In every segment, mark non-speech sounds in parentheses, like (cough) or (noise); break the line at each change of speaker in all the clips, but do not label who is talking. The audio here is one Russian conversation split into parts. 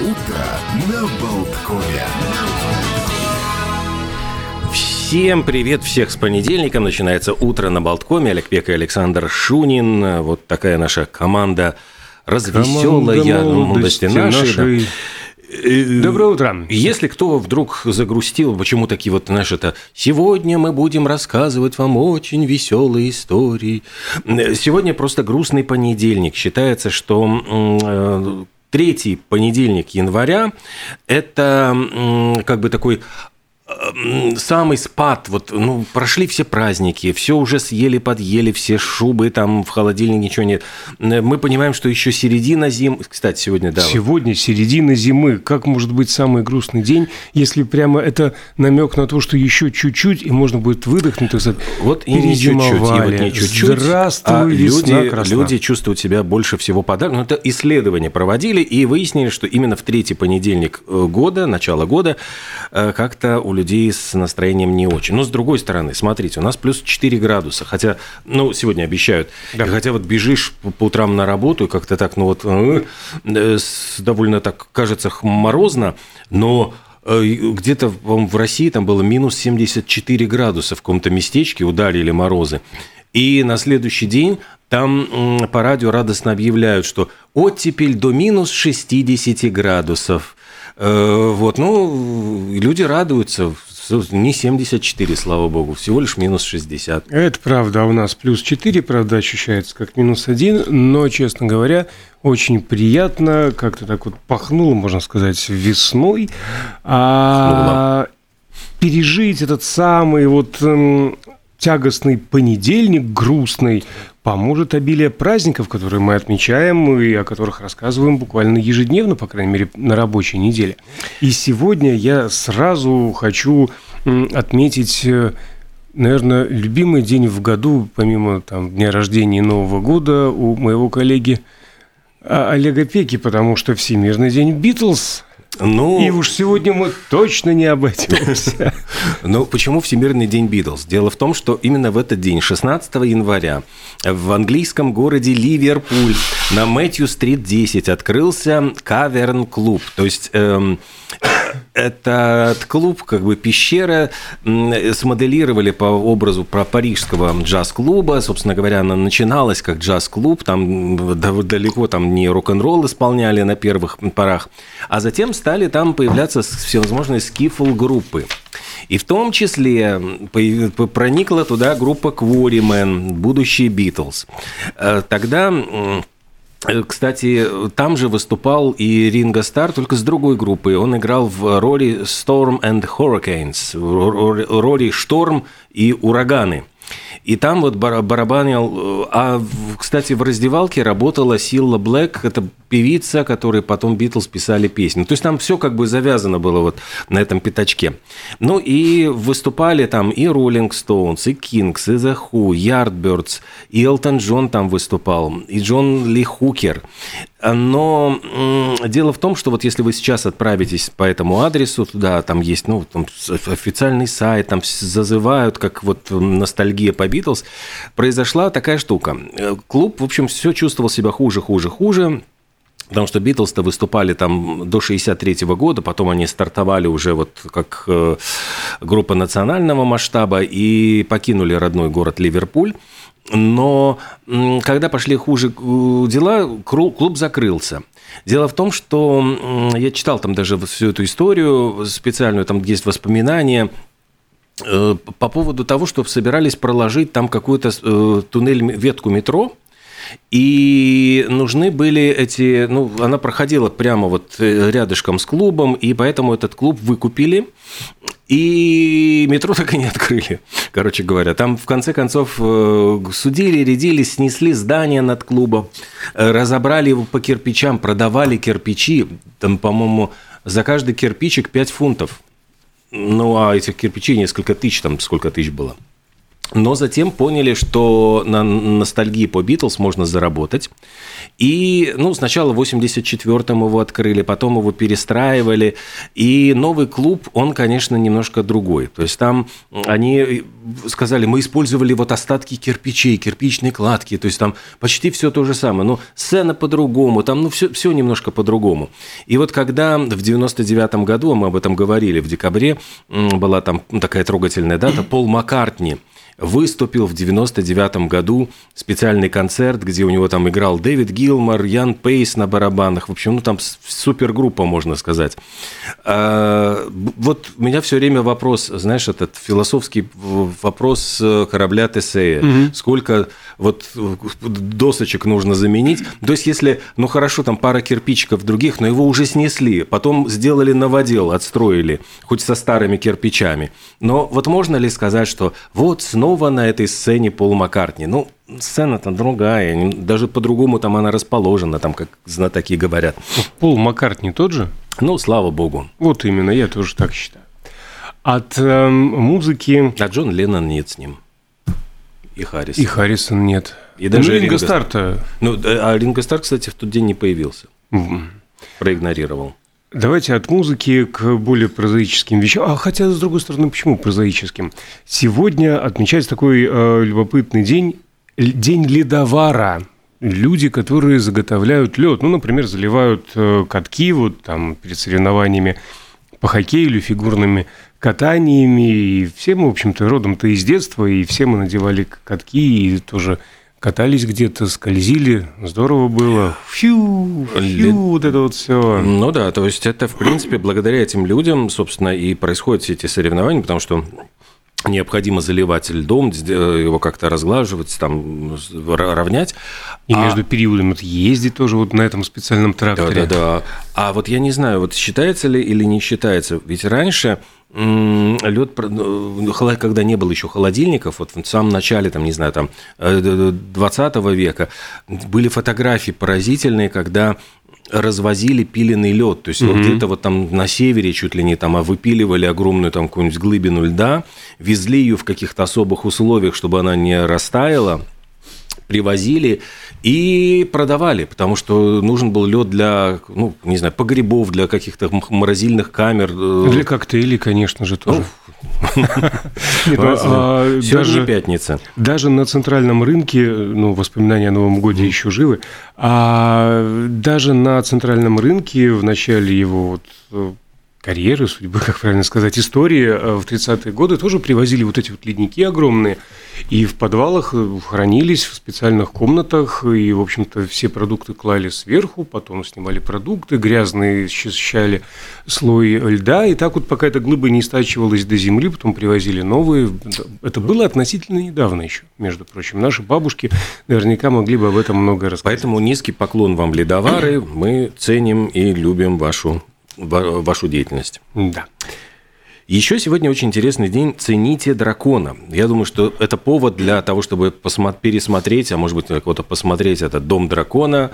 Утро на Болткове.
Всем привет, всех с понедельником. Начинается утро на Болткоме. Олег Пек и Александр Шунин. Вот такая наша команда развеселая.
Команда
ну,
молодости
нашей,
нашей.
да.
Доброе утро.
Если кто вдруг загрустил, почему такие вот, знаешь, это «Сегодня мы будем рассказывать вам очень веселые истории». Сегодня просто грустный понедельник. Считается, что э, третий понедельник января – это как бы такой самый спад, вот, ну, прошли все праздники, все уже съели, подъели, все шубы, там в холодильнике ничего нет. Мы понимаем, что еще середина зим, кстати, сегодня, да, вот
Сегодня середина зимы. Как может быть самый грустный день, если прямо это намек на то, что еще чуть-чуть, и можно будет выдохнуть, так сказать,
Вот и не чуть-чуть, и вот не чуть-чуть.
Здравствуй,
а
весна
люди,
красна.
люди чувствуют себя больше всего подарком. Ну, это исследования проводили и выяснили, что именно в третий понедельник э, года, начало года, э, как-то у людей с настроением не очень. Но с другой стороны, смотрите, у нас плюс 4 градуса, хотя, ну, сегодня обещают,
Да.
и хотя вот бежишь по- утрам на работу, и как-то так, ну вот, э, э, довольно так кажется морозно, но э, где-то в России там было минус 74 градуса в каком-то местечке, ударили морозы. И на следующий день там по радио радостно объявляют, что оттепель до минус 60 градусов. Э, Вот, ну, люди радуются. Не 74, слава богу, всего лишь минус 60.
Это правда, а у нас плюс 4, правда, ощущается как минус 1, но, честно говоря, очень приятно, как-то так вот пахнуло, можно сказать, весной, а пережить этот самый вот эм, тягостный понедельник, грустный, поможет обилие праздников, которые мы отмечаем и о которых рассказываем буквально ежедневно, по крайней мере, на рабочей неделе. И сегодня я сразу хочу отметить э, наверное, любимый день в году, помимо там, дня рождения Нового года, у моего коллеги а, Олега Пеки, потому что Всемирный день Битлз.
Ну,
И уж сегодня мы точно не об этом. (laughs)
Ну, почему Всемирный день Битлз? Дело в том, что именно в этот день, 16 января, в английском городе Ливерпуль на Мэтью-стрит 10 открылся каверн-клуб. То есть эм, этот клуб, как бы пещера, м, смоделировали по образу про парижского джаз-клуба. Собственно говоря, она начиналась как джаз-клуб, там далеко там не рок-н-ролл исполняли на первых порах, а затем стали там появляться всевозможные скифл-группы. И в том числе проникла туда группа Quarrymen, будущие Битлз. Э, Тогда Э, Кстати, там же выступал и Ринго Стар, только с другой группой. Он играл в роли Storm and Hurricanes, роли Шторм и Ураганы. И там вот бара- барабанил... э, А, кстати, в раздевалке работала Силла Блэк, это певица, которой потом Битлз писали песни. То есть там все как бы завязано было вот на этом пятачке. Ну и выступали там и Rolling Stones, и Kings, и The Who, Yardbirds, и Элтон Джон там выступал, и Джон Ли Хукер. Но дело в том, что вот если вы сейчас отправитесь по этому адресу туда, там есть ну, там официальный сайт, там зазывают, как вот ностальгия по Битлз, произошла такая штука. Э, Клуб, в общем, все чувствовал себя хуже, хуже, хуже. Потому что Битлз-то выступали там до 63 года, потом они стартовали уже вот как э, группа национального масштаба и покинули родной город Ливерпуль. Но когда пошли хуже э, дела, клуб закрылся. Дело в том, что я читал там даже всю эту историю специальную, там есть воспоминания, э, по поводу того, что собирались проложить там какую-то э, туннель, ветку метро, и нужны были эти, ну, она проходила прямо вот э, рядышком с клубом, и поэтому этот клуб выкупили, и метро так и не открыли, короче говоря. Там, в конце концов, э, судили, рядили, снесли здание над клубом, э, разобрали его по кирпичам, продавали кирпичи, там, по-моему, за каждый кирпичик 5 фунтов. Ну, а этих кирпичей несколько тысяч, там сколько тысяч было. Но затем поняли, что на ностальгии по Битлз можно заработать. И, ну, сначала в 84-м его открыли, потом его перестраивали. И новый клуб, он, конечно, немножко другой. То есть там они сказали, мы использовали вот остатки кирпичей, кирпичной кладки. То есть там почти все то же самое. Но сцена по-другому, там, ну, все, все немножко по-другому. И вот когда в 99-м году, мы об этом говорили в декабре, была там такая трогательная дата, Пол Маккартни – выступил в 99 году специальный концерт, где у него там играл Дэвид Гилмор, Ян Пейс на барабанах. В общем, ну там супергруппа, можно сказать. А, вот у меня все время вопрос, знаешь, этот философский вопрос корабля Тесея. Угу. Сколько вот досочек нужно заменить? То есть, если, ну хорошо, там пара кирпичиков других, но его уже снесли, потом сделали новодел, отстроили, хоть со старыми кирпичами. Но вот можно ли сказать, что вот снова снова на этой сцене Пол Маккартни. Ну, сцена-то другая, даже по-другому там она расположена, там, как знатоки говорят.
Пол Маккартни тот же?
Ну, слава богу.
Вот именно, я тоже так считаю. От э, музыки...
А Джон Леннон нет с ним. И Харрисон.
И Харрисон нет.
И даже
ну, Ринго Старта.
Ну, а Ринго Стар, кстати, в тот день не появился. Mm. Проигнорировал.
Давайте от музыки к более прозаическим вещам. А хотя, с другой стороны, почему прозаическим? Сегодня отмечается такой э, любопытный день, день ледовара. Люди, которые заготовляют лед, ну, например, заливают э, катки вот там перед соревнованиями по хоккею или фигурными катаниями. И все мы, в общем-то, родом-то из детства, и все мы надевали катки и тоже катались где-то, скользили, здорово было. Фью, фью, вот это вот все.
Ну да, то есть это, в принципе, благодаря этим людям, собственно, и происходят все эти соревнования, потому что необходимо заливать льдом, его как-то разглаживать, там, равнять.
И а... между периодами ездить тоже вот на этом специальном тракторе.
Да-да-да. А вот я не знаю, вот считается ли или не считается. Ведь раньше лед, ну, когда не было еще холодильников, вот в самом начале, там, не знаю, там, 20 э, века, были фотографии поразительные, когда развозили пиленный лед. То есть mm-hmm. вот где-то вот там на севере чуть ли не там, а выпиливали огромную там какую-нибудь глыбину льда, везли ее в каких-то особых условиях, чтобы она не растаяла, привозили и продавали, потому что нужен был лед для, ну, не знаю, погребов, для каких-то морозильных камер.
Для коктейлей, конечно же, тоже.
Ну, (laughs) а, даже, пятница.
Даже на центральном рынке, ну, воспоминания о Новом Годе еще живы, а даже на центральном рынке в начале его вот э, карьеры, судьбы, (laughs) как правильно сказать, истории э, в 30-е годы тоже привозили вот эти вот ледники огромные, и в подвалах э, хранились в специальных комнатах, и, в общем-то, все продукты клали сверху, потом снимали продукты, грязные счищали слой льда, и так вот пока эта глыба не стачивалась до земли, потом привозили новые. Это было относительно недавно еще, между прочим. Наши бабушки наверняка могли бы об этом много рассказать.
Поэтому низкий поклон вам, ледовары, мы ценим и любим вашу вашу деятельность.
Да.
Еще сегодня очень интересный день «Цените дракона». Я думаю, что это повод для того, чтобы пересмотреть, а может быть, кого-то посмотреть этот «Дом дракона»,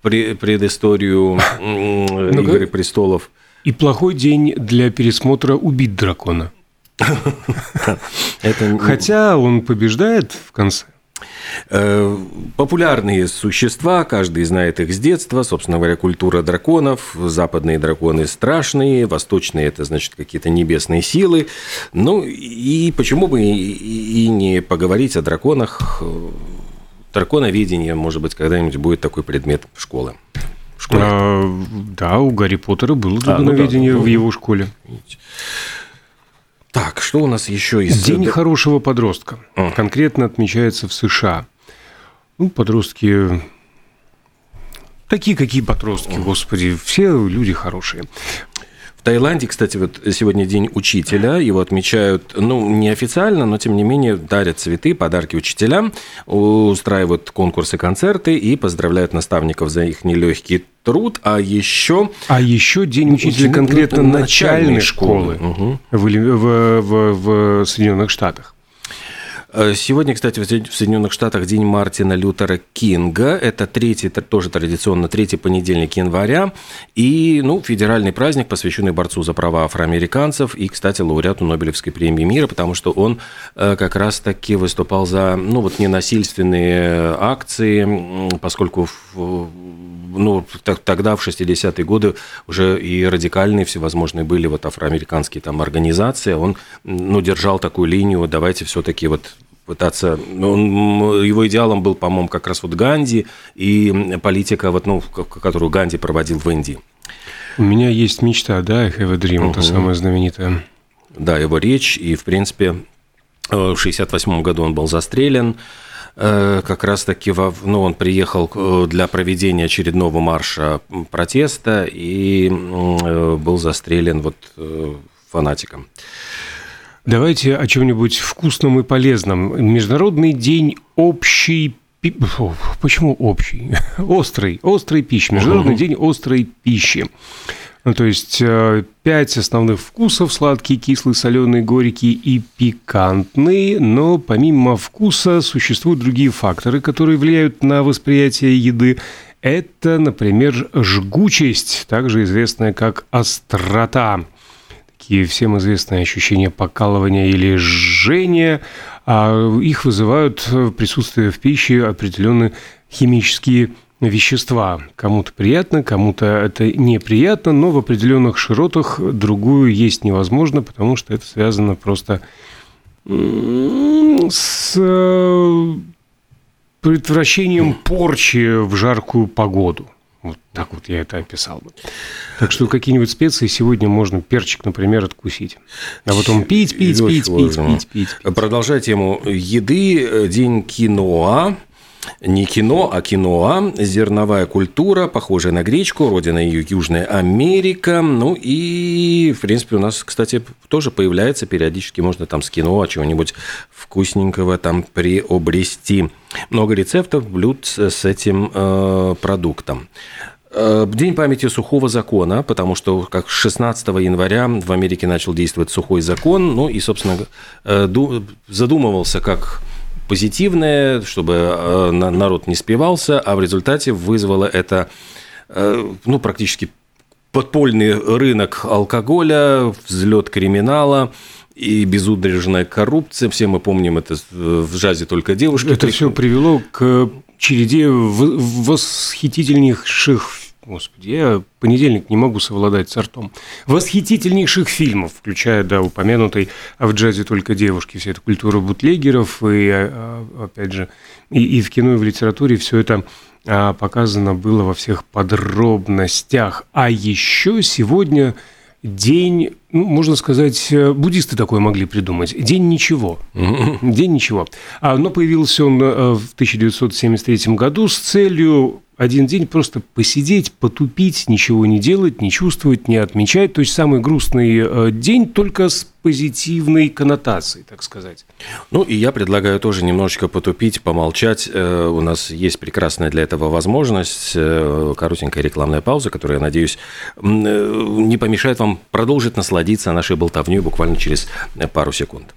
предысторию «Игры престолов».
И плохой день для пересмотра «Убить дракона». (laughs) Хотя он побеждает в конце.
Э, популярные существа, каждый знает их с детства, собственно говоря, культура драконов, западные драконы страшные, восточные – это, значит, какие-то небесные силы. Ну, и почему бы и не поговорить о драконах, драконоведение, может быть, когда-нибудь будет такой предмет школы.
Школе. А, да, у Гарри Поттера было драконоведение а, ну да, в его школе.
Так, что у нас еще из...
День хорошего подростка. А. Конкретно отмечается в США. Ну, подростки... Такие, какие подростки, господи. Все люди хорошие.
В Таиланде, кстати, вот сегодня день учителя, его отмечают, ну, неофициально, но тем не менее дарят цветы, подарки учителям, устраивают конкурсы, концерты и поздравляют наставников за их нелегкий труд, а еще...
А еще День учителя конкретно начальной, начальной школы, школы угу. в, в, в, в Соединенных Штатах.
Э, сегодня, кстати, в Соединенных Штатах День Мартина Лютера Кинга. Это третий, тоже традиционно третий понедельник января. И, ну, федеральный праздник, посвященный борцу за права афроамериканцев и, кстати, лауреату Нобелевской премии мира, потому что он э, как раз-таки выступал за, ну, вот ненасильственные акции, поскольку ну, тогда, в 60-е годы, уже и радикальные всевозможные были вот афроамериканские там организации. Он, ну, держал такую линию, давайте все-таки вот пытаться... Ну, он, его идеалом был, по-моему, как раз вот Ганди и политика, вот, ну, которую Ганди проводил в Индии.
У меня есть мечта, да, I have a dream, угу. это самая знаменитая.
Да, его речь, и, в принципе, в 68 году он был застрелен, э, как раз-таки, ну, он приехал э, для проведения очередного марша протеста и э, был застрелен вот фанатиком.
Давайте о чем-нибудь вкусном и полезном. Международный день общей Почему общий? (laughs) Острый, острый пищи. Международный день острой пищи. Ну, то есть э, пять основных вкусов – сладкий, кислый, соленый, горький и пикантный. Но помимо вкуса существуют другие факторы, которые влияют на восприятие еды. Это, например, жгучесть, также известная как острота такие всем известные ощущения покалывания или жжения, а их вызывают присутствие в пище определенные химические вещества. Кому-то приятно, кому-то это неприятно, но в определенных широтах другую есть невозможно, потому что это связано просто с э, предотвращением порчи в жаркую погоду. Вот так вот я это описал бы. Так что какие-нибудь специи сегодня можно перчик, например, откусить. А потом пить, пить, пить, пить, пить, пить, пить.
Продолжая тему еды, день киноа. Не кино, а киноа, зерновая культура, похожая на гречку, родина ее Южная Америка. Ну и, в принципе, у нас, кстати, тоже появляется периодически, можно там с киноа чего-нибудь вкусненького там приобрести. Много рецептов блюд с этим э, продуктом. Э, день памяти сухого закона, потому что как 16 января в Америке начал действовать сухой закон, ну и, собственно, э, задумывался как позитивное, чтобы э, народ не спивался, а в результате вызвало это э, ну, практически подпольный рынок алкоголя, взлет криминала, и безудержная коррупция. Все мы помним это в джазе только девушки.
Это все привело к череде восхитительнейших Господи, я понедельник не могу совладать с ртом. Восхитительнейших фильмов, включая, да, упомянутый а в джазе только девушки, вся эта культура бутлегеров, и, а, а, опять же, и, и в кино, и в литературе все это показано было во всех подробностях. А еще сегодня день, ну, можно сказать, э, буддисты такое могли придумать. День ничего. День ничего. Но появился он э, в 1973 году с целью один день просто посидеть, потупить, ничего не делать, не чувствовать, не отмечать. То есть самый грустный э, день только с позитивной коннотацией, так сказать.
Ну, и я предлагаю тоже немножечко потупить, помолчать. Э, у нас есть прекрасная для этого возможность, э, коротенькая рекламная пауза, которая, надеюсь, не помешает вам продолжить насладиться нашей болтовней буквально через пару секунд.